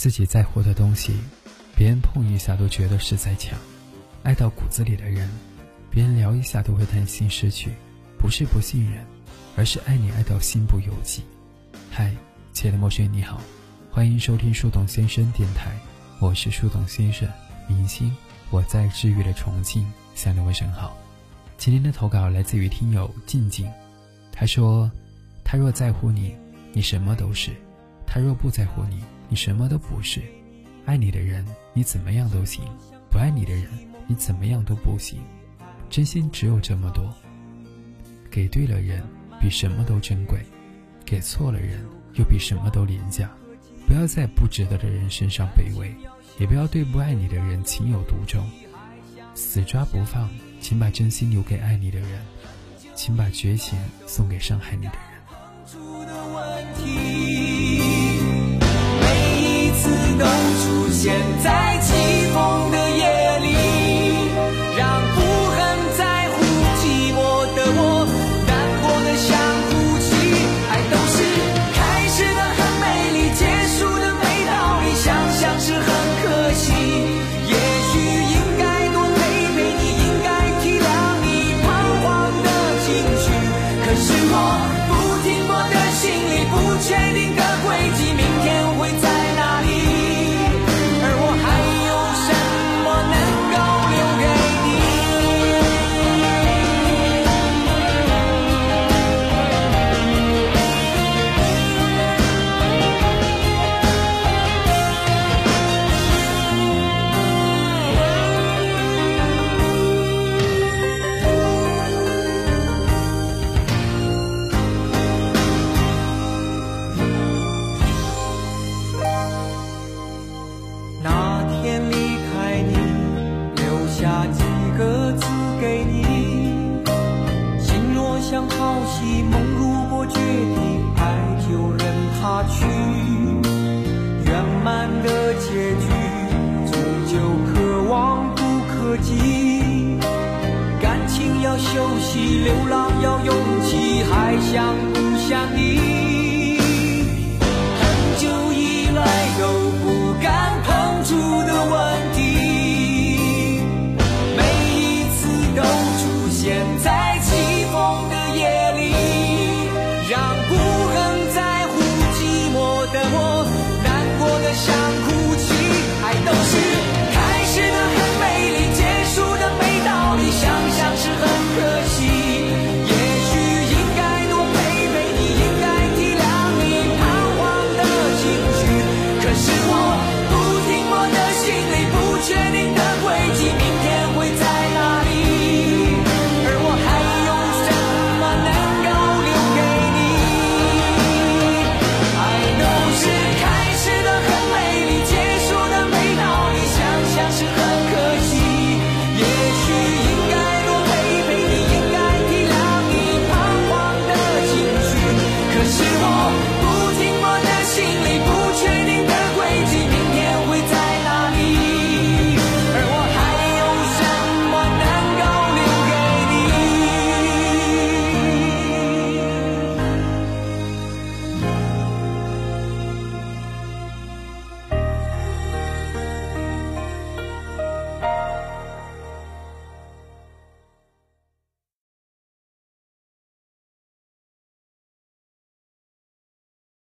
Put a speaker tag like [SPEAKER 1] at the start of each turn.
[SPEAKER 1] 自己在乎的东西，别人碰一下都觉得是在抢；爱到骨子里的人，别人聊一下都会担心失去。不是不信任，而是爱你爱到心不由己。嗨，亲爱的陌生人，你好，欢迎收听树洞先生电台，我是树洞先生，明星，我在治愈的重庆向你问声好。今天的投稿来自于听友静静，他说：“他若在乎你，你什么都是；他若不在乎你。”你什么都不是，爱你的人你怎么样都行，不爱你的人你怎么样都不行。真心只有这么多，给对了人比什么都珍贵，给错了人又比什么都廉价。不要在不值得的人身上卑微，也不要对不爱你的人情有独钟，死抓不放。请把真心留给爱你的人，请把绝情送给伤害你的人。
[SPEAKER 2] 潮汐梦如果决定爱，就任它去，圆满的结局终究可望不可及。感情要休息，流浪要勇气，还想不想你？很久以来都不
[SPEAKER 3] 敢碰触的问题，每一次都出现在。